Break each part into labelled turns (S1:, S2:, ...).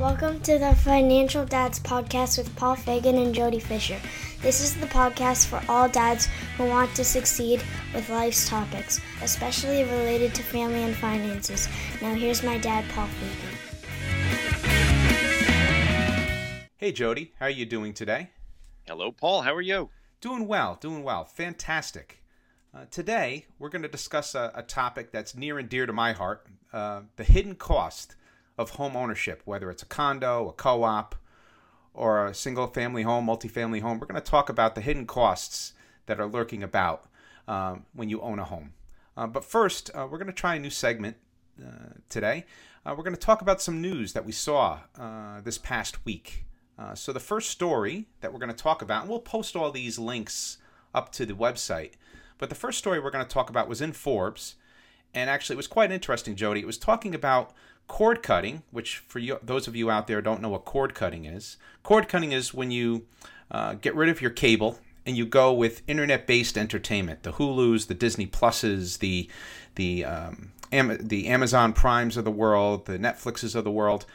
S1: Welcome to the Financial Dads Podcast with Paul Fagan and Jody Fisher. This is the podcast for all dads who want to succeed with life's topics, especially related to family and finances. Now, here's my dad, Paul Fagan.
S2: Hey, Jody, how are you doing today?
S3: Hello, Paul. How are you?
S2: Doing well, doing well. Fantastic. Uh, today, we're going to discuss a, a, topic that's near and dear to my heart uh, the hidden cost of home ownership, whether it's a condo, a co op, or a single family home, multifamily home. We're going to talk about the hidden costs that are lurking about um, when you own a home. Uh, but first, uh, we're going to try a new segment uh, today. Uh, we're going to talk about some news that we saw uh, this past week. Uh, so, the first story that we're going to talk about, and we'll post all these links up to the website, but the first story we're going to talk about was in Forbes. And actually, it was quite interesting, Jody. It was talking about cord cutting, which for you, those of you out there don't know what cord cutting is. Cord cutting is when you uh, get rid of your cable and you go with internet-based entertainment, the Hulu's, the Disney Pluses, the the um, Am- the Amazon Primes of the world, the Netflixes of the world.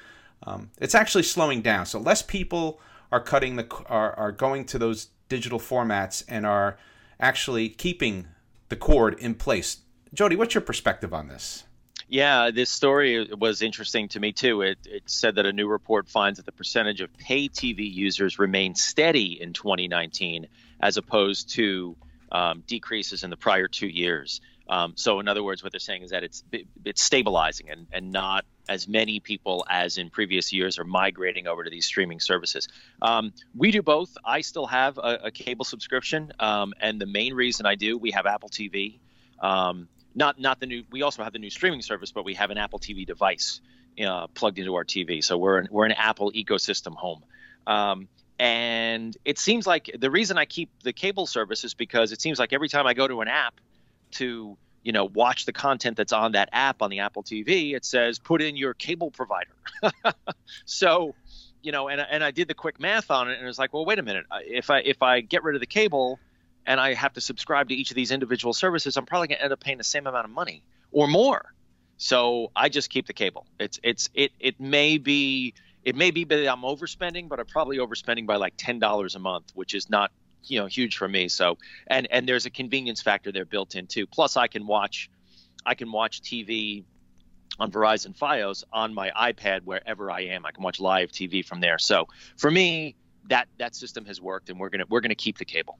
S2: Um, it's actually slowing down. So less people are cutting the are, are going to those digital formats and are actually keeping the cord in place. Jody, what's your perspective on this?
S3: Yeah, this story was interesting to me too. It, it said that a new report finds that the percentage of pay TV users remained steady in 2019 as opposed to um, decreases in the prior two years. Um, so, in other words, what they're saying is that it's it's stabilizing and, and not as many people as in previous years are migrating over to these streaming services. Um, we do both. I still have a, a cable subscription, um, and the main reason I do, we have Apple TV. Um, not not the new. We also have the new streaming service, but we have an Apple TV device uh, plugged into our TV. So we're an, we're an Apple ecosystem home. Um, and it seems like the reason I keep the cable service is because it seems like every time I go to an app to you know watch the content that's on that app on the Apple TV, it says put in your cable provider. so you know, and and I did the quick math on it, and it was like, well, wait a minute, if I if I get rid of the cable and I have to subscribe to each of these individual services, I'm probably going to end up paying the same amount of money or more. So I just keep the cable. It's it's it it may be it may be that I'm overspending, but I'm probably overspending by like ten dollars a month, which is not you know huge for me. So and and there's a convenience factor there built in too. Plus I can watch I can watch TV on Verizon FiOS on my iPad wherever I am. I can watch live TV from there. So for me, that that system has worked, and we're gonna we're gonna keep the cable.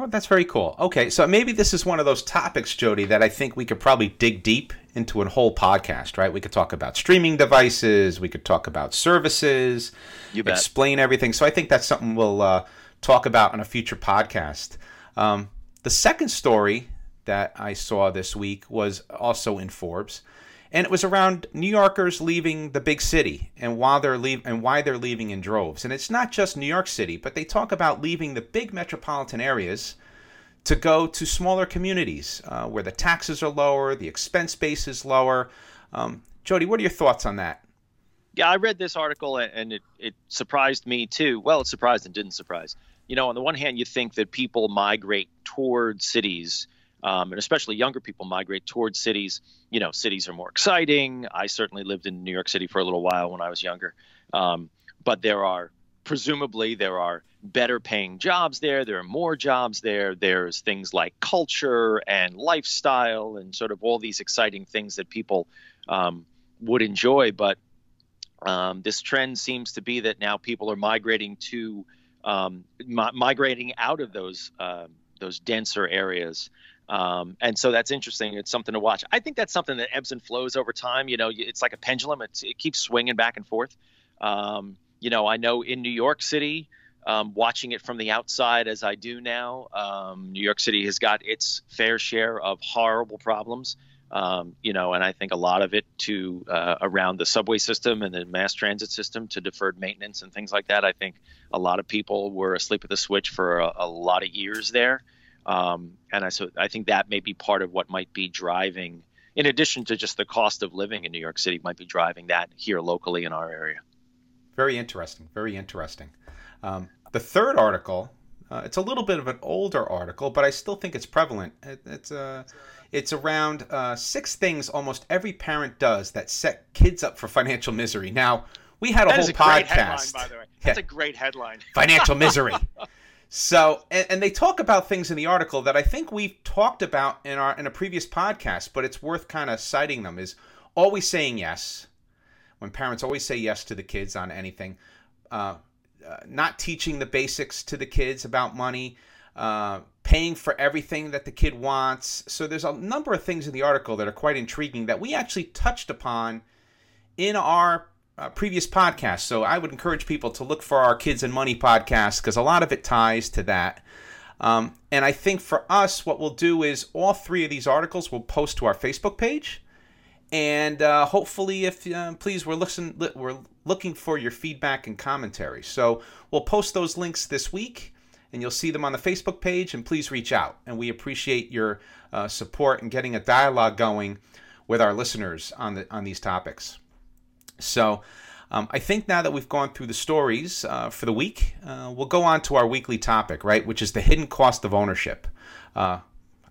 S2: Oh, that's very cool. Okay, so maybe this is one of those topics, Jody, that I think we could probably dig deep into a whole podcast, right? We could talk about streaming devices, we could talk about services,
S3: you bet.
S2: explain everything. So I think that's something we'll uh, talk about on a future podcast. Um, the second story that I saw this week was also in Forbes, and it was around New Yorkers leaving the big city and why they're leave and why they're leaving in droves. And it's not just New York City, but they talk about leaving the big metropolitan areas to go to smaller communities uh, where the taxes are lower, the expense base is lower. Um, Jody, what are your thoughts on that?
S3: Yeah, I read this article and it, it surprised me too. Well, it surprised and didn't surprise. You know, on the one hand, you think that people migrate toward cities um, and especially younger people migrate towards cities. You know, cities are more exciting. I certainly lived in New York City for a little while when I was younger, um, but there are presumably there are better paying jobs there. There are more jobs there. There's things like culture and lifestyle and sort of all these exciting things that people um, would enjoy. But um, this trend seems to be that now people are migrating to um, mi- migrating out of those uh, those denser areas um, and so that's interesting. It's something to watch. I think that's something that ebbs and flows over time. You know, it's like a pendulum. It's, it keeps swinging back and forth. Um, you know, I know in New York City, um, watching it from the outside as I do now, um, New York City has got its fair share of horrible problems. Um, you know, and I think a lot of it to uh, around the subway system and the mass transit system to deferred maintenance and things like that. I think a lot of people were asleep at the switch for a, a lot of years there. Um, and I so I think that may be part of what might be driving, in addition to just the cost of living in New York City, might be driving that here locally in our area.
S2: Very interesting. Very interesting. Um, the third article, uh, it's a little bit of an older article, but I still think it's prevalent. It, it's uh, it's around uh, six things almost every parent does that set kids up for financial misery. Now, We had a
S3: that
S2: whole
S3: a great
S2: podcast.
S3: headline, by the way. That's
S2: Yeah.
S3: a great headline.
S2: financial misery. So, and, and they talk about things in the article that I think we've talked about in our in a previous podcast, but it's worth kind of citing them. Is always saying yes when parents always say yes to the kids on anything, uh, uh, not teaching the basics to the kids about money, uh, paying for everything that the kid wants. So there's a number of things in the article that are quite intriguing that we actually touched upon in our uh, previous podcasts. So I would encourage people to look for our Kids and Money podcast because a lot of it ties to that. Um, and I think for us, what we'll do is all three of these articles we'll post to our Facebook page. And uh, hopefully, if uh, please, we're listen, li- we're looking for your feedback and commentary. So we'll post those links this week, and you'll see them on the Facebook page. And please reach out, and we appreciate your uh, support and getting a dialogue going with our listeners on the on these topics. So, um, I think now that we've gone through the stories uh, for the week, uh, we'll go on to our weekly topic, right? Which is the hidden cost of ownership. Uh,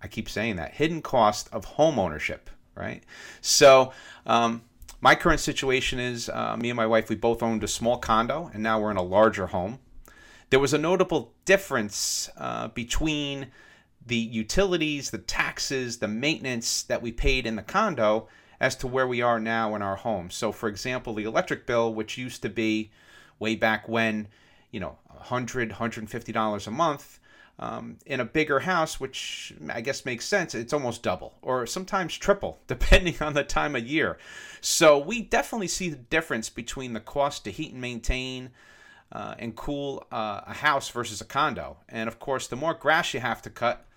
S2: I keep saying that hidden cost of home ownership, right? So, um, my current situation is uh, me and my wife, we both owned a small condo, and now we're in a larger home. There was a notable difference uh, between the utilities, the taxes, the maintenance that we paid in the condo as to where we are now in our home. So, for example, the electric bill, which used to be way back when, you know, $100, $150 a month, um, in a bigger house, which I guess makes sense, it's almost double or sometimes triple, depending on the time of year. So, we definitely see the difference between the cost to heat and maintain. Uh, and cool uh, a house versus a condo. And of course, the more grass you have to cut,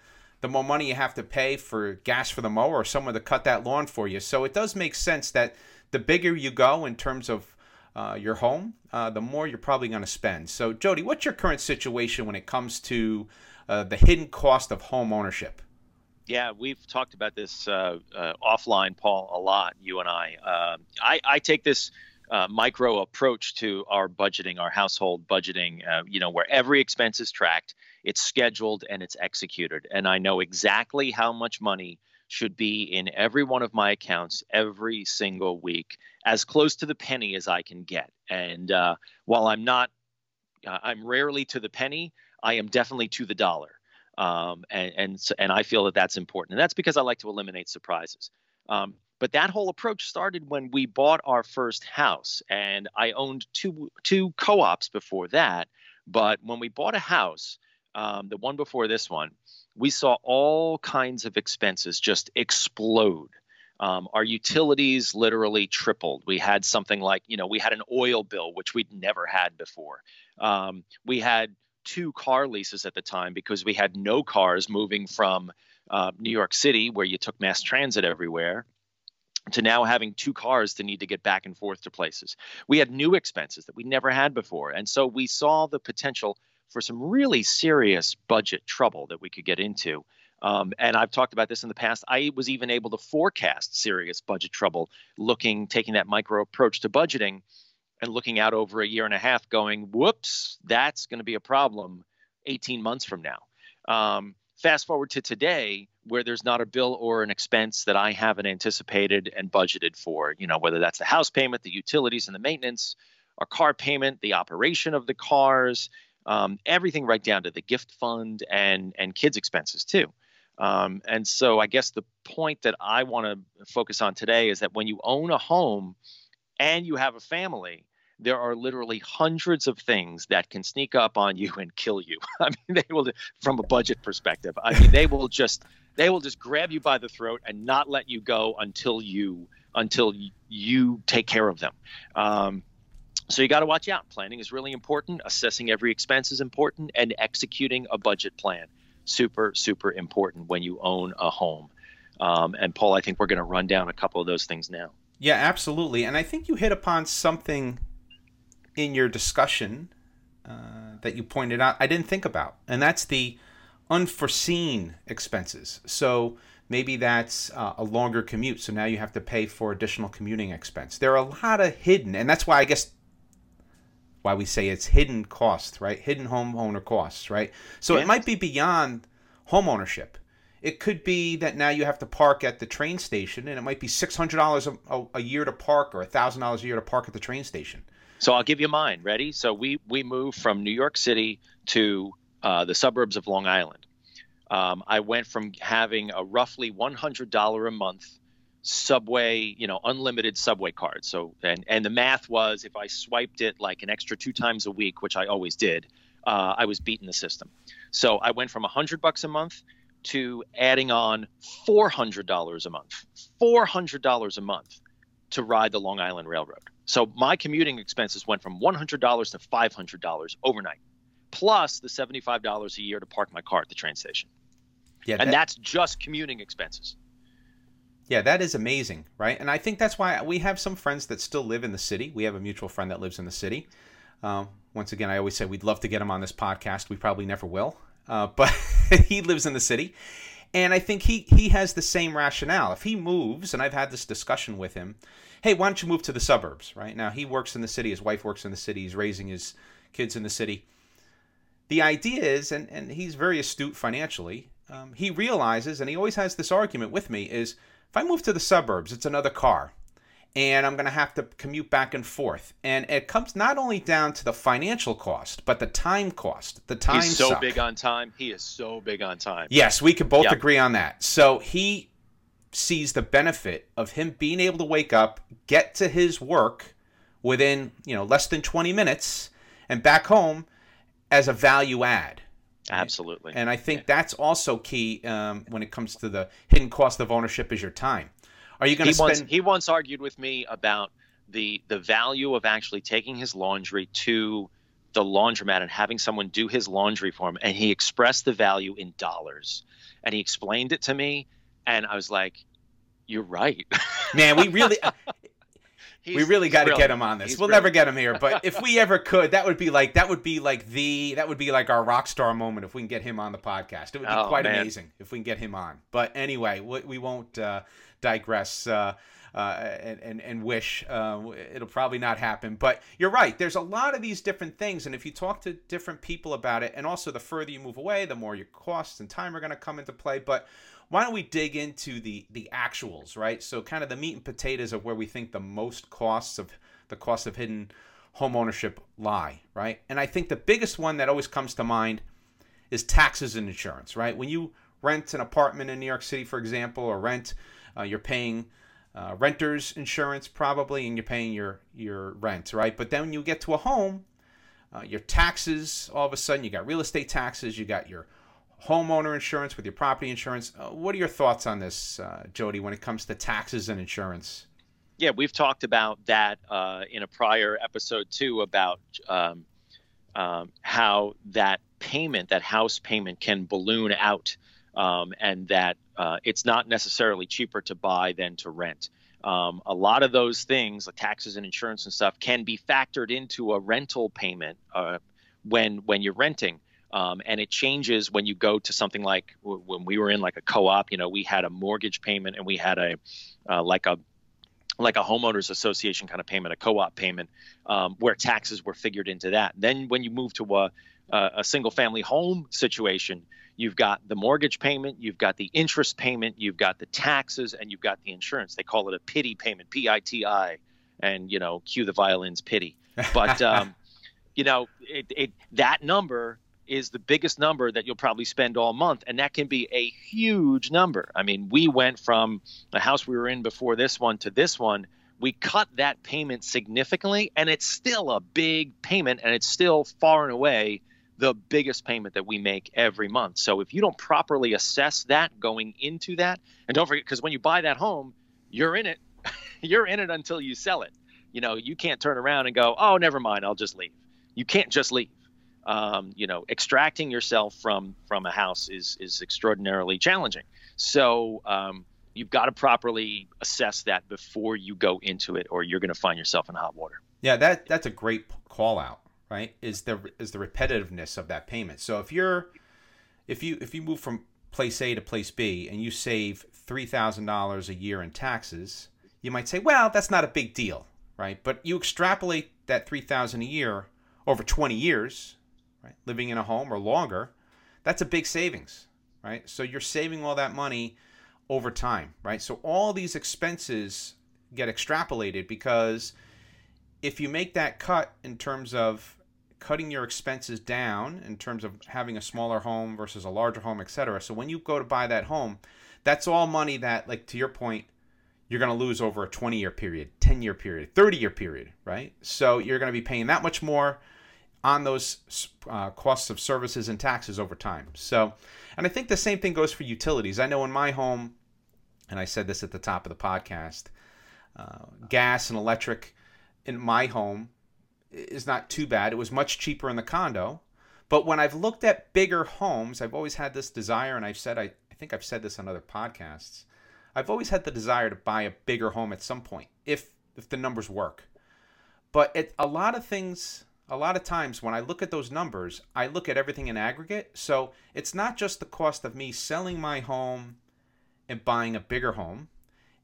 S2: the more money you have to pay for gas for the mower or someone to cut that lawn for you. So it does make sense that the bigger you go in terms of uh, your home, uh, the more you're probably going to spend. So, Jody, what's your current situation when it comes to uh, the hidden cost of home ownership?
S3: Yeah, we've talked about this uh, uh, offline, Paul, a lot. You and I. Uh, I, I take this micro approach to our budgeting, our household budgeting. Uh, you know, where every expense is tracked, it's scheduled, and it's executed. And I know exactly how much money should be in every one of my accounts every single week, as close to the penny as I can get. And uh, while I'm not, uh, I'm rarely to the penny. I am definitely to the dollar. Um, and and and I feel that that's important, and that's because I like to eliminate surprises. Um, but that whole approach started when we bought our first house, and I owned two two co-ops before that. But when we bought a house, um, the one before this one, we saw all kinds of expenses just explode. Um, our utilities literally tripled. We had something like, you know, we had an oil bill, which we'd never had before. Um, we had two car leases at the time because we had no cars moving from uh, New York City, where you took mass transit everywhere, to now having two cars to need to get back and forth to places. We had new expenses that we never had before. And so we saw the potential for some really serious budget trouble that we could get into. Um, and I've talked about this in the past. I was even able to forecast serious budget trouble, looking, taking that micro approach to budgeting and looking out over a year and a half, going, whoops, that's going to be a problem 18 months from now. Um, fast forward to today, where there's not a bill or an expense that I haven't anticipated and budgeted for, you know, whether that's the house payment, the utilities and the maintenance, our car payment, the operation of the cars, um, everything right down to the gift fund and and kids expenses too. Um, and so I guess the point that I want to focus on today is that when you own a home and you have a family, there are literally hundreds of things that can sneak up on you and kill you. I mean, they will, from a budget perspective, I mean, they will just they will just grab you by the throat and not let you go until you until you take care of them. Um, so you got to watch out. Planning is really important. Assessing every expense is important, and executing a budget plan super super important when you own a home. Um, and Paul, I think we're going to run down a couple of those things now.
S2: Yeah, absolutely. And I think you hit upon something in your discussion uh, that you pointed out I didn't think about, and that's the unforeseen expenses. So maybe that's uh, a longer commute, so now you have to pay for additional commuting expense. There are a lot of hidden, and that's why I guess why we say it's hidden costs, right? Hidden homeowner costs, right? So it might be beyond home ownership. It could be that now you have to park at the train station, and it might be six hundred dollars a a year to park, or thousand dollars a year to park at the train station.
S3: So I'll give you mine. Ready? So we we moved from New York City to uh, the suburbs of Long Island. Um, I went from having a roughly $100 a month subway, you know, unlimited subway card. So and and the math was if I swiped it like an extra two times a week, which I always did, uh, I was beating the system. So I went from 100 bucks a month to adding on $400 a month. $400 a month to ride the Long Island Railroad. So my commuting expenses went from $100 to $500 overnight, plus the $75 a year to park my car at the train station. Yeah, and that, that's just commuting expenses.
S2: Yeah, that is amazing, right? And I think that's why we have some friends that still live in the city. We have a mutual friend that lives in the city. Um, once again, I always say we'd love to get him on this podcast. We probably never will, uh, but he lives in the city, and I think he he has the same rationale. If he moves, and I've had this discussion with him, hey, why don't you move to the suburbs? Right now, he works in the city. His wife works in the city. He's raising his kids in the city. The idea is, and and he's very astute financially. Um, he realizes, and he always has this argument with me: is if I move to the suburbs, it's another car and I'm going to have to commute back and forth. And it comes not only down to the financial cost, but the time cost. The time.
S3: He's so
S2: suck.
S3: big on time. He is so big on time.
S2: Yes, we could both yep. agree on that. So he sees the benefit of him being able to wake up, get to his work within you know less than 20 minutes, and back home as a value add.
S3: Absolutely.
S2: And I think yeah. that's also key um, when it comes to the hidden cost of ownership is your time. Are you going to spend?
S3: Once, he once argued with me about the the value of actually taking his laundry to the laundromat and having someone do his laundry for him, and he expressed the value in dollars, and he explained it to me, and I was like, "You're right,
S2: man. We really." we really got to get him on this. He's we'll brilliant. never get him here, but if we ever could, that would be like that would be like the that would be like our rock star moment if we can get him on the podcast. It would be oh, quite man. amazing if we can get him on. But anyway, we, we won't uh, digress. Uh, uh, and, and, and wish uh, it'll probably not happen. But you're right. There's a lot of these different things, and if you talk to different people about it, and also the further you move away, the more your costs and time are going to come into play. But why don't we dig into the the actuals, right? So kind of the meat and potatoes of where we think the most costs of the cost of hidden home ownership lie, right? And I think the biggest one that always comes to mind is taxes and insurance, right? When you rent an apartment in New York City, for example, or rent uh, you're paying uh, renter's insurance probably, and you're paying your your rent, right? But then when you get to a home, uh, your taxes all of a sudden you got real estate taxes, you got your homeowner insurance with your property insurance. Uh, what are your thoughts on this, uh, Jody, when it comes to taxes and insurance?
S3: Yeah, we've talked about that uh, in a prior episode too about um, um, how that payment, that house payment, can balloon out um, and that uh, it's not necessarily cheaper to buy than to rent. Um, a lot of those things, like taxes and insurance and stuff, can be factored into a rental payment uh, when when you're renting. Um, and it changes when you go to something like when we were in like a co-op. You know, we had a mortgage payment and we had a uh, like a like a homeowners association kind of payment, a co-op payment, um, where taxes were figured into that. Then when you move to a, a single family home situation, You've got the mortgage payment, you've got the interest payment, you've got the taxes, and you've got the insurance. They call it a pity payment, P I T I, and you know, cue the violins, pity. But um, you know, it, it, that number is the biggest number that you'll probably spend all month, and that can be a huge number. I mean, we went from the house we were in before this one to this one. We cut that payment significantly, and it's still a big payment, and it's still far and away the biggest payment that we make every month. So if you don't properly assess that going into that, and don't forget, because when you buy that home, you're in it. you're in it until you sell it. You know, you can't turn around and go, oh, never mind, I'll just leave. You can't just leave. Um, you know, extracting yourself from from a house is is extraordinarily challenging. So um, you've got to properly assess that before you go into it, or you're going to find yourself in hot water.
S2: Yeah, that that's a great call out right? Is the is the repetitiveness of that payment. So if you're if you if you move from place A to place B and you save three thousand dollars a year in taxes, you might say, well, that's not a big deal, right? But you extrapolate that three thousand a year over twenty years, right? Living in a home or longer, that's a big savings, right? So you're saving all that money over time, right? So all these expenses get extrapolated because if you make that cut in terms of cutting your expenses down in terms of having a smaller home versus a larger home, etc. So when you go to buy that home, that's all money that, like to your point, you're going to lose over a 20 year period, 10 year period, 30 year period, right? So you're going to be paying that much more on those uh, costs of services and taxes over time. So, and I think the same thing goes for utilities. I know in my home, and I said this at the top of the podcast, uh, gas and electric in my home is not too bad. It was much cheaper in the condo. But when I've looked at bigger homes, I've always had this desire, and I've said, I, I think I've said this on other podcasts. I've always had the desire to buy a bigger home at some point, if if the numbers work. But it, a lot of things, a lot of times when I look at those numbers, I look at everything in aggregate. So it's not just the cost of me selling my home and buying a bigger home.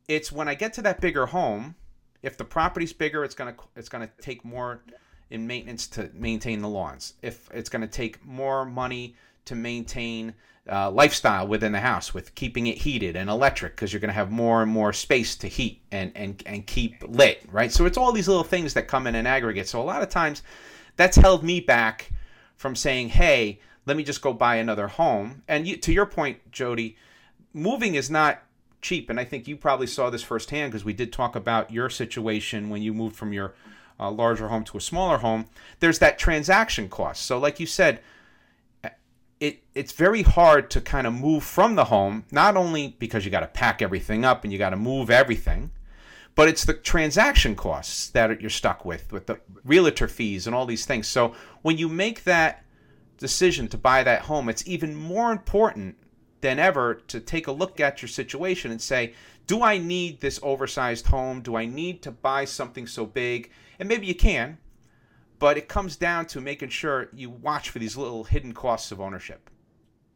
S2: It's when I get to that bigger home, if the property's bigger, it's gonna it's gonna take more in maintenance to maintain the lawns. If it's gonna take more money to maintain uh, lifestyle within the house with keeping it heated and electric because you're going to have more and more space to heat and, and, and keep lit, right? So it's all these little things that come in an aggregate. So a lot of times that's held me back from saying, hey, let me just go buy another home. And you, to your point, Jody, moving is not cheap. And I think you probably saw this firsthand because we did talk about your situation when you moved from your uh, larger home to a smaller home. There's that transaction cost. So, like you said, it it's very hard to kind of move from the home, not only because you got to pack everything up and you got to move everything, but it's the transaction costs that you're stuck with, with the realtor fees and all these things. So when you make that decision to buy that home, it's even more important than ever to take a look at your situation and say, do I need this oversized home? Do I need to buy something so big? And maybe you can, but it comes down to making sure you watch for these little hidden costs of ownership.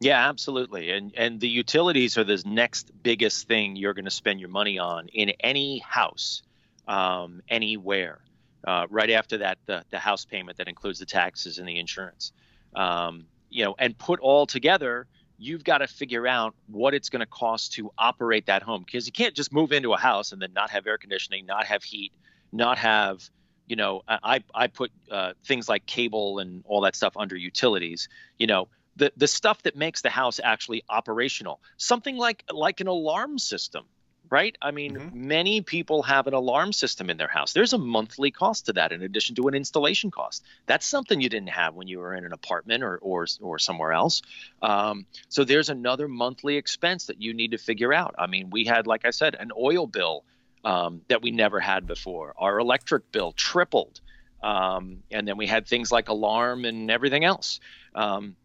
S3: Yeah, absolutely. And and the utilities are the next biggest thing you're going to spend your money on in any house, um, anywhere. Uh, right after that, the the house payment that includes the taxes and the insurance. Um, you know, and put all together, you've got to figure out what it's going to cost to operate that home because you can't just move into a house and then not have air conditioning, not have heat, not have you know, I I put uh, things like cable and all that stuff under utilities. You know, the the stuff that makes the house actually operational. Something like like an alarm system, right? I mean, mm-hmm. many people have an alarm system in their house. There's a monthly cost to that in addition to an installation cost. That's something you didn't have when you were in an apartment or or or somewhere else. Um, so there's another monthly expense that you need to figure out. I mean, we had, like I said, an oil bill um, that we never had before. Our electric bill tripled. Um, and then we had things like alarm and everything else. Um,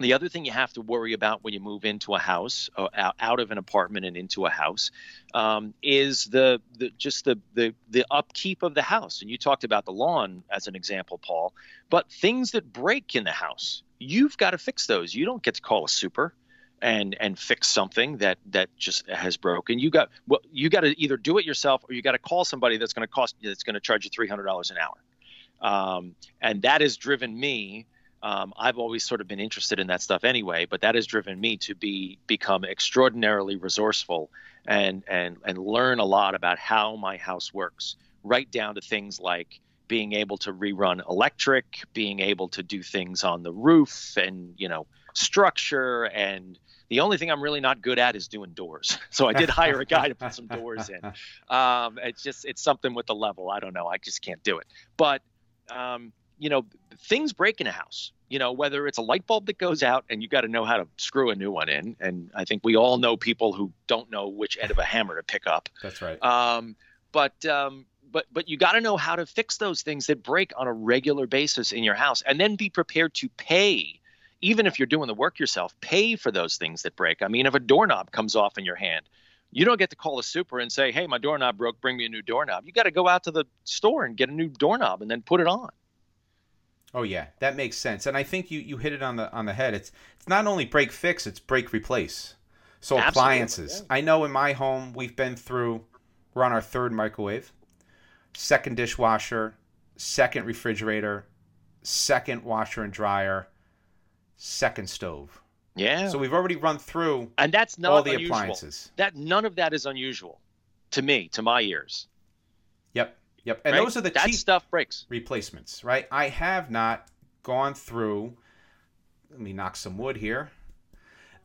S3: the other thing you have to worry about when you move into a house, uh, out of an apartment and into a house, um, is the, the just the, the the upkeep of the house. And you talked about the lawn as an example, Paul. But things that break in the house, you've got to fix those. You don't get to call a super and and fix something that that just has broken you got well you got to either do it yourself or you got to call somebody that's going to cost that's going to charge you $300 an hour um, and that has driven me um, I've always sort of been interested in that stuff anyway, but that has driven me to be become extraordinarily resourceful and and and learn a lot about how my house works, right down to things like being able to rerun electric, being able to do things on the roof, and you know structure and the only thing I'm really not good at is doing doors. So I did hire a guy to put some doors in. Um, it's just it's something with the level. I don't know. I just can't do it. But um, you know, things break in a house. You know, whether it's a light bulb that goes out and you got to know how to screw a new one in. And I think we all know people who don't know which end of a hammer to pick up.
S2: That's right.
S3: Um, but um, but but you got to know how to fix those things that break on a regular basis in your house, and then be prepared to pay even if you're doing the work yourself, pay for those things that break. I mean, if a doorknob comes off in your hand, you don't get to call a super and say, "Hey, my doorknob broke. Bring me a new doorknob." You got to go out to the store and get a new doorknob and then put it on.
S2: Oh yeah, that makes sense. And I think you you hit it on the on the head. It's it's not only break fix, it's break replace. So Absolutely, appliances. Yeah. I know in my home we've been through we're on our third microwave, second dishwasher, second refrigerator, second washer and dryer, second stove.
S3: Yeah.
S2: So we've already run through
S3: and that's not
S2: all the
S3: unusual.
S2: appliances.
S3: That none of that is unusual to me, to my ears.
S2: Yep. And
S3: right?
S2: those are the
S3: that
S2: cheap
S3: stuff breaks.
S2: replacements, right? I have not gone through. Let me knock some wood here.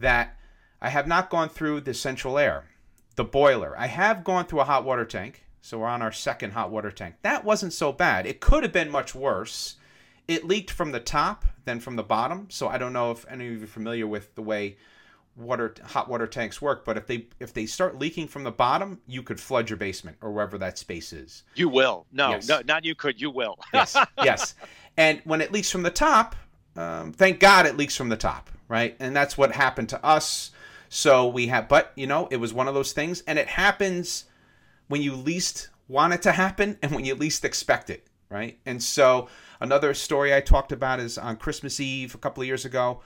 S2: That I have not gone through the central air, the boiler. I have gone through a hot water tank. So we're on our second hot water tank. That wasn't so bad. It could have been much worse. It leaked from the top than from the bottom. So I don't know if any of you are familiar with the way water hot water tanks work, but if they if they start leaking from the bottom, you could flood your basement or wherever that space is.
S3: You will. No,
S2: Yes.
S3: no, not you could. You will.
S2: Yes, yes. And when it leaks from the top, um, thank God it leaks from the top, right? And that's what happened to us. So we have, but you know, it was one of those things, and it happens when you least want it to happen and when you least expect it, right? And so another story I talked about is on Christmas Eve a couple of years ago,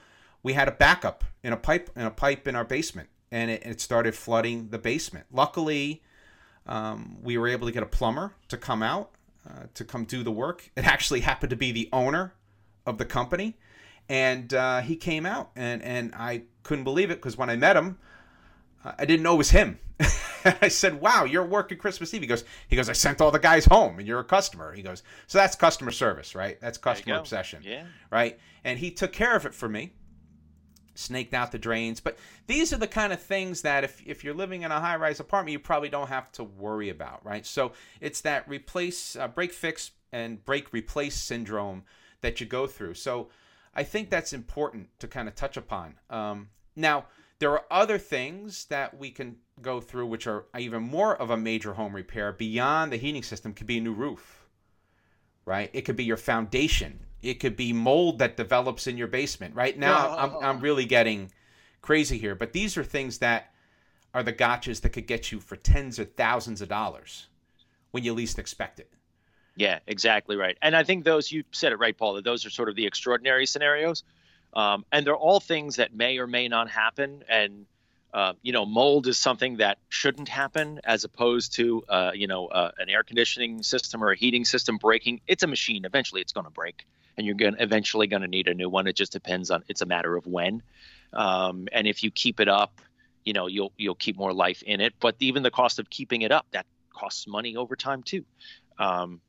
S2: we had a backup in a pipe in a pipe in our basement, and it, it started flooding the basement. Luckily, um, we were able to get a plumber to come out uh, to come do the work. It actually happened to be the owner of the company, and uh, he came out, and and I couldn't believe it because when I met him, uh, I didn't know it was him. I said, "Wow, you're working Christmas Eve." He goes, "He goes, I sent all the guys home, and you're a customer." He goes, "So that's customer service, right? That's customer obsession,
S3: Yeah.
S2: right?" And he took care of it for me snaked out the drains. But these are the kind of things that if, if you're living in a high rise apartment, you probably don't have to worry about, right? So it's that replace, uh, break fix, and break replace syndrome that you go through. So I think that's important to kind of touch upon. Um, now, there are other things that we can go through which are even more of a major home repair beyond the heating system, could be a new roof right? It could be your foundation. It could be mold that develops in your basement. Right now, I'm, I'm really getting crazy here, but these are things that are the gotchas that could get you for tens of thousands of dollars when you least expect it.
S3: Yeah, exactly right. And I think those you said it right, Paul. That those are sort of the extraordinary scenarios, um, and they're all things that may or may not happen. And uh, you know, mold is something that shouldn't happen, as opposed to uh, you know uh, an air conditioning system or a heating system breaking. It's a machine. Eventually, it's going to break, and you're going eventually going to need a new one. It just depends on. It's a matter of when. Um, and if you keep it up, you know you'll you'll keep more life in it. But even the cost of keeping it up that costs money over time too. Um,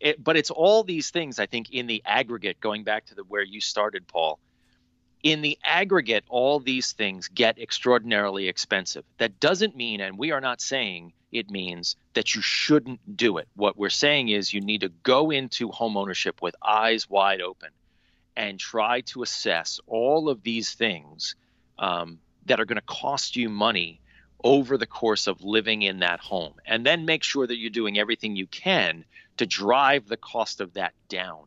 S3: it, but it's all these things I think in the aggregate. Going back to the where you started, Paul. In the aggregate, all these things get extraordinarily expensive. That doesn't mean, and we are not saying it means that you shouldn't do it. What we're saying is you need to go into homeownership with eyes wide open and try to assess all of these things um, that are going to cost you money over the course of living in that home. And then make sure that you're doing everything you can to drive the cost of that down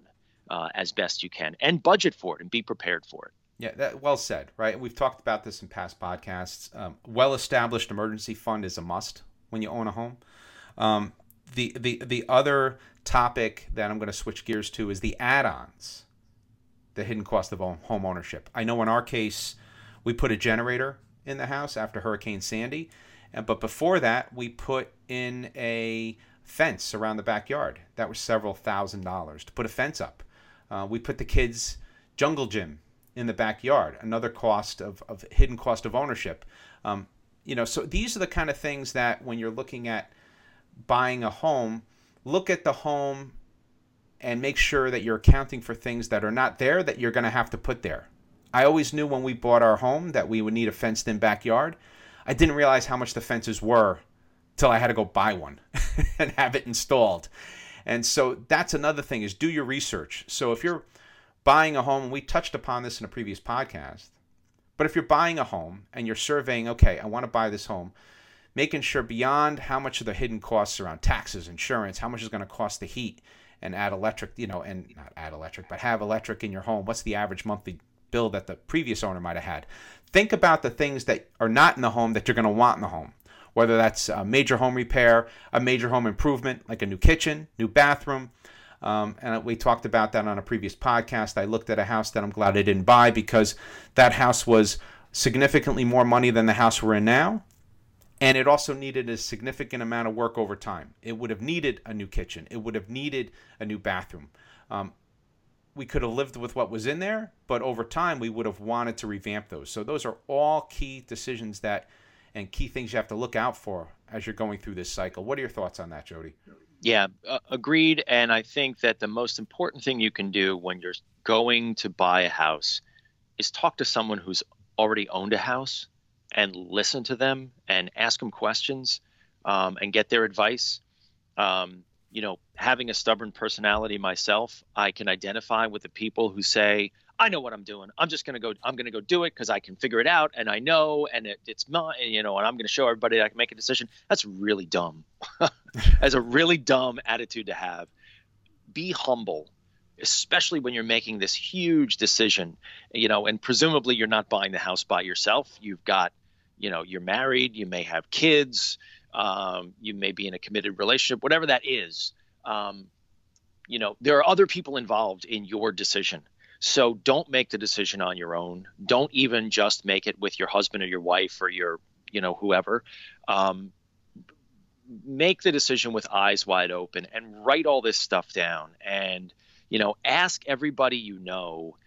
S3: uh, as best you can and budget for it and be prepared for it.
S2: Yeah, that, well said, right? We've talked about this in past podcasts. Um, well-established emergency fund is a must when you own a home. Um, the the the other topic that I'm going to switch gears to is the add-ons, the hidden cost of home ownership. I know in our case, we put a generator in the house after Hurricane Sandy, but before that, we put in a fence around the backyard. That was several thousand dollars to put a fence up. Uh, we put the kids' jungle gym in the backyard. Another cost of, of hidden cost of ownership. Um, you know, so these are the kind of things that when you're looking at buying a home, look at the home and make sure that you're accounting for things that are not there that you're going to have to put there. I always knew when we bought our home that we would need a fenced in backyard. I didn't realize how much the fences were till I had to go buy one and have it installed. And so that's another thing is do your research. So if you're buying a home, we touched upon this in a previous podcast, but if you're buying a home and you're surveying, okay, I want to buy this home, making sure beyond how much of the hidden costs around taxes, insurance, how much is going to cost the heat and add electric, you know, and not add electric, but have electric in your home. What's the average monthly bill that the previous owner might have had? Think about the things that are not in the home that you're going to want in the home. Whether that's a major home repair, a major home improvement, like a new kitchen, new bathroom, um, and we talked about that on a previous podcast. I looked at a house that I'm glad I didn't buy because that house was significantly more money than the house we're in now. And it also needed a significant amount of work over time. It would have needed a new kitchen, it would have needed a new bathroom. Um, we could have lived with what was in there, but over time we would have wanted to revamp those. So, those are all key decisions that and key things you have to look out for as you're going through this cycle. What are your thoughts on that, Jody?
S3: Yeah, uh, agreed. And I think that the most important thing you can do when you're going to buy a house is talk to someone who's already owned a house and listen to them and ask them questions um, and get their advice. Um, you know, having a stubborn personality myself, I can identify with the people who say, I know what I'm doing. I'm just to go, I'm to go do it because I can figure it out and I know, and it, it's my, you know, and I'm to show everybody I can make a decision. That's really dumb. That's a really dumb attitude to have. Be humble, especially when you're making this huge decision, you know, and presumably you're not buying the house by yourself. You've got, you know, you're married, you may have kids, um, you may be in a committed relationship, whatever that is. Um, you know, there are other people involved in your decision. So don't make the decision on your own. Don't even just make it with your husband or your wife or your, you know, whoever. Um, make the decision with eyes wide open and write all this stuff down. And, you know, ask everybody you know,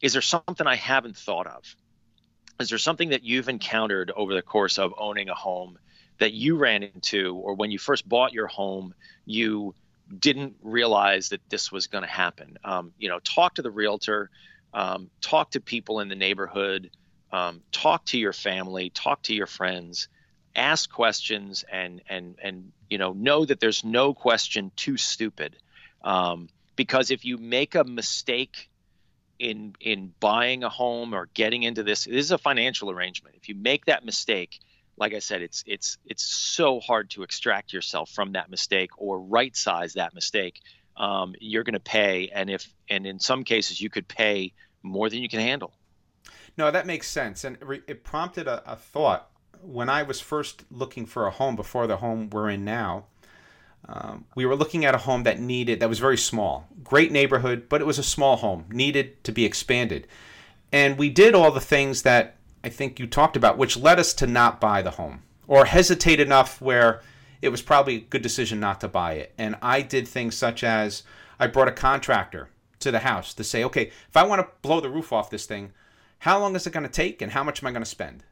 S3: is there something I haven't thought of? Is there something that you've encountered over the course of owning a home that you ran into, or when you first bought your home, you didn't realize that this was going to happen. Um, you know, talk to the realtor, um, talk to people in the neighborhood, um, talk to your family, talk to your friends, ask questions, and and and you know know that there's no question too stupid, um, because if you make a mistake in in buying a home or getting into this, this is a financial arrangement. If you make that mistake like I said, it's it's it's so hard to extract yourself from that mistake or right size that mistake. Um, you're going to pay, and if and in some cases you could pay more than you can handle.
S2: No, that makes sense, and it prompted a, a thought when I was first looking for a home before the home we're in now. Um, we were looking at a home that needed that was very small, great neighborhood, but it was a small home, needed to be expanded, and we did all the things that I think you talked about, which led us to not buy the home or hesitate enough where it was probably a good decision not to buy it. And I did things such as I brought a contractor to the house to say, okay, if I want to blow the roof off this thing, how long is it going to take and how much am I going to spend?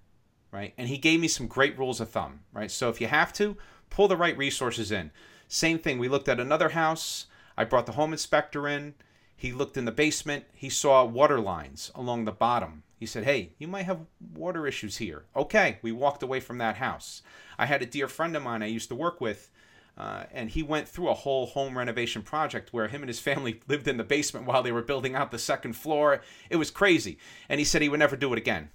S2: Right. And he gave me some great rules of thumb. Right. So if you have to, pull the right resources in. Same thing. We looked at another house. I brought the home inspector in. He looked in the basement. He saw water lines along the bottom he said, Hey, you might have water issues here. Okay, we walked away from that house. I had a dear friend of mine I used to work with, uh, and he went through a whole home renovation project where him and his family lived in the basement while they were building out the second floor. It was crazy. And he said he would never do it again.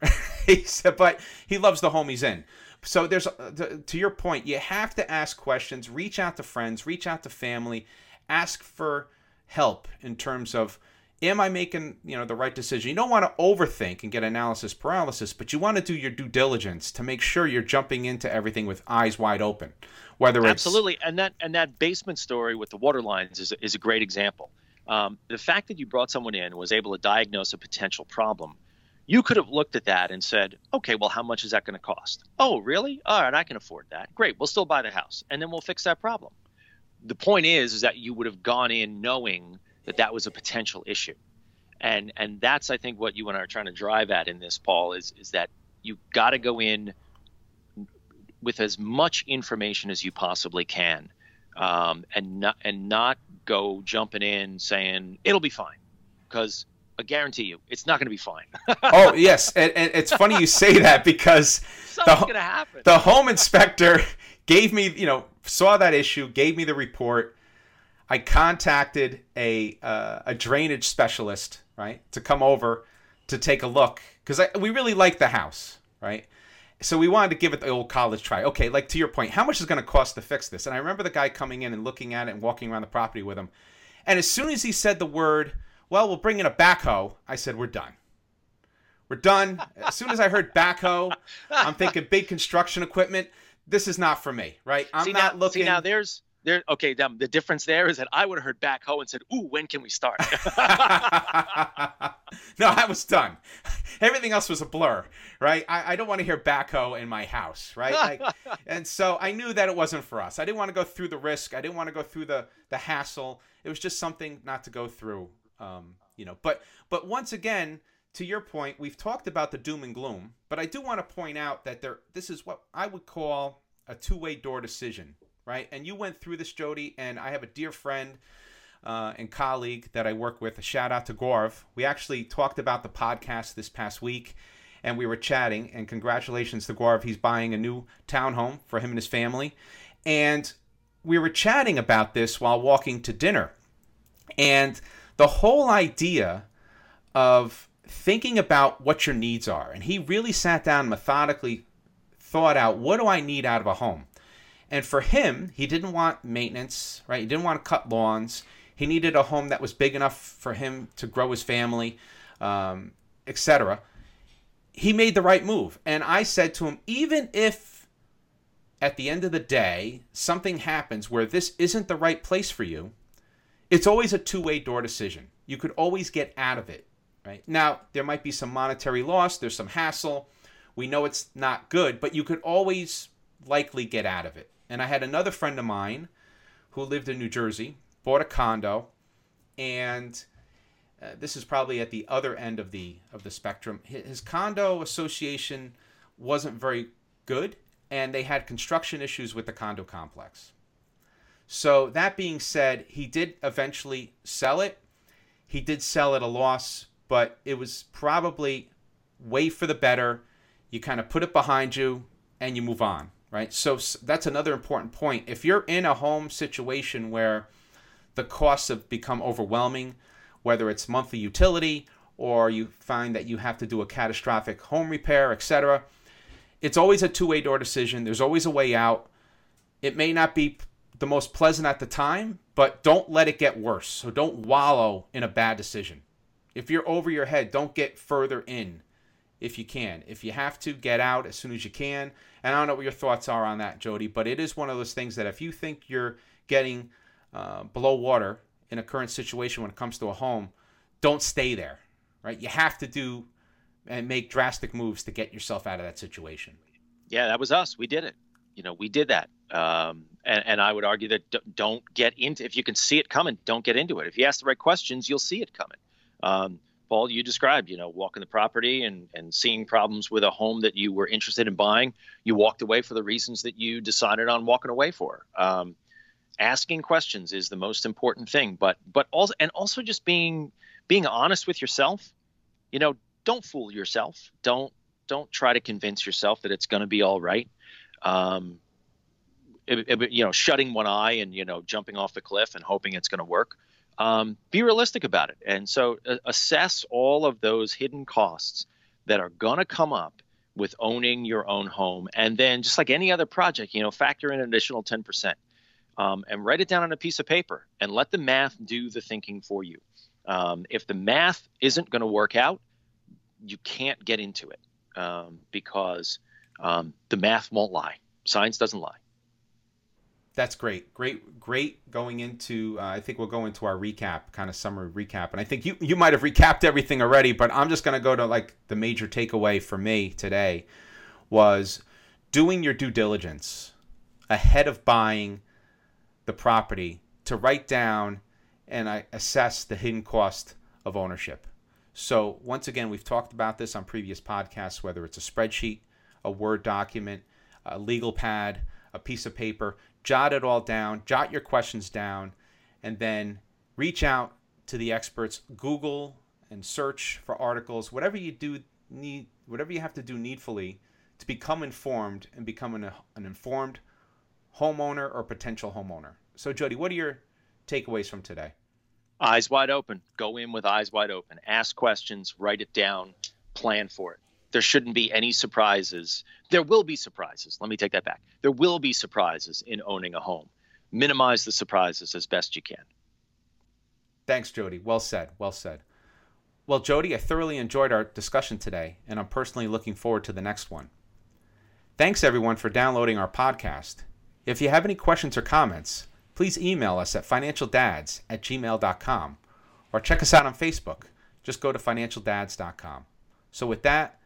S2: he said, but he loves the home he's in. So there's, uh, to your point, you have to ask questions, reach out to friends, reach out to family, ask for help in terms of am I making you know the right decision? You don't want to overthink and get analysis paralysis, but you want to do your due diligence to make sure you're jumping into everything with eyes wide open. Whether
S3: absolutely, and that and that basement story with the water lines is is a great example. Um, the fact that you brought someone in was able to diagnose a potential problem. You could have looked at that and said, okay, well, how much is that going to cost? Oh, really? All right, I can afford that. Great, we'll still buy the house, and then we'll fix that problem. The point is, is that you would have gone in knowing that that was a potential issue. And and that's I think what you and I are trying to drive at in this, Paul, is is that you got to go in with as much information as you possibly can, um, and not and not go jumping in saying it'll be fine, because I guarantee you it's not going to be fine.
S2: oh yes, and, and, it's funny you say that because
S3: the,
S2: the home inspector gave me you know saw that issue, gave me the report I contacted a uh, a drainage specialist, right, to come over to take a look because we really like the house, right. So we wanted to give it the old college try. Okay, like to your point, how much is going to cost to fix this? And I remember the guy coming in and looking at it and walking around the property with him. And as soon as he said the word, "Well, we'll bring in a backhoe," I said, "We're done." We're done. As soon as I heard backhoe, I'm thinking big construction equipment. This is not for me, right? I'm
S3: see
S2: not
S3: now,
S2: looking.
S3: See now, there's there okay um, the difference there is that i would have heard backhoe and said ooh when can we start?
S2: No i was done. Everything else was a blur right? I, I don't want to hear backhoe in my house right? Like, and so i knew that it wasn't for us. I didn't want to go through the risk. I didn't want to go through the the hassle. It was just something not to go through um, you know. But but once again to your point we've talked about the doom and gloom but i do want to point out that there this is what i would call a two-way door decision right? And you went through this, Jody, and I have a dear friend uh, and colleague that I work with. A shout out to Gorv. We actually talked about the podcast this past week, and we were chatting. And congratulations to Gorv. He's buying a new townhome for him and his family. And we were chatting about this while walking to dinner. And the whole idea of thinking about what your needs are. And he really sat down methodically thought out what do I need out of a home? And for him, he didn't want maintenance, right? He didn't want to cut lawns. He needed a home that was big enough for him to grow his family, um, etc. He made the right move. And I said to him, even if at the end of the day something happens where this isn't the right place for you, it's always a two way door decision. You could always get out of it right? Now, there might be some monetary loss, there's some hassle. We know it's not good, but you could always likely get out of it. And I had another friend of mine who lived in New Jersey, bought a condo, and uh, this is probably at the other end of the of the spectrum. His condo association wasn't very good, and they had construction issues with the condo complex. So that being said, he did eventually sell it. He did sell at a loss, but it was probably way for the better. You kind of put it behind you and you move on, right? So that's another important point. If you're in a home situation where the costs have become overwhelming, whether it's monthly utility or you find that you have to do a catastrophic home repair, etc., it's always a two-way door decision. There's always a way out. It may not be the most pleasant at the time, but don't let it get worse. So don't wallow in a bad decision. If you're over your head, don't get further in if you can. If you have to, get out as soon as you can. And I don't know what your thoughts are on that, Jody, but it is one of those things that if you think you're getting uh, below water in a current situation when it comes to a home, don't stay there, right? You have to do and make drastic moves to get yourself out of that situation.
S3: Yeah, that was us. We did it. You know, we did that. Um, and, and, I would argue that don't get into if you can see it coming, don't get into it. If you ask the right questions, you'll see it coming. Um, Paul, you described, you know, walking the property and, and seeing problems with a home that you were interested in buying. You walked away for the reasons that you decided on walking away for. Um, asking questions is the most important thing, but but also and also just being being honest with yourself. You know, don't fool yourself. Don't don't try to convince yourself that it's going to be all right. Um, it, it, you know, shutting one eye and you know jumping off the cliff and hoping it's going to work um, be realistic about it. And so assess all of those hidden costs that are going to come up with owning your own home. And then, just like any other project, you know, factor in an additional 10% um, and write it down on a piece of paper and let the math do the thinking for you. Um, if the math isn't going to work out, you can't get into it um, because um, the math won't lie. Science doesn't lie
S2: that's great. Great, great going into, uh, I think we'll go into our recap, kind of summary recap. And I think you, you might have recapped everything already, but I'm just going to go to like the major takeaway for me today was doing your due diligence ahead of buying the property to write down and I assess the hidden cost of ownership. So, once again, we've talked about this on previous podcasts, whether it's a spreadsheet, a Word document, a legal pad, a piece of paper jot it all down, jot your questions down, and then reach out to the experts. Google and search for articles, whatever you do need, whatever you have to do needfully to become informed and become an, an informed homeowner or potential homeowner. So, Jody, what are your takeaways from today?
S3: Eyes wide open. Go in with eyes wide open. Ask questions, write it down, plan for it there shouldn't be any surprises. There will be surprises. Let me take that back. There will be surprises in owning a home. Minimize the surprises as best you can.
S2: Thanks, Jody. Well said. Well said. Well, Jody, I thoroughly enjoyed our discussion today, and I'm personally looking forward to the next one. Thanks, everyone, for downloading our podcast. If you have any questions or comments, please email us at financialdads at gmail.com or check us out on Facebook. Just go to financialdads.com. So, with that,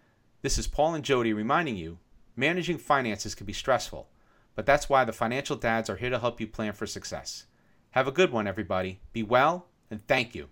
S2: this is Paul and Jody reminding you managing finances can be stressful, but that's why the financial dads are here to help you plan for success. Have a good one, everybody. Be well, and thank you.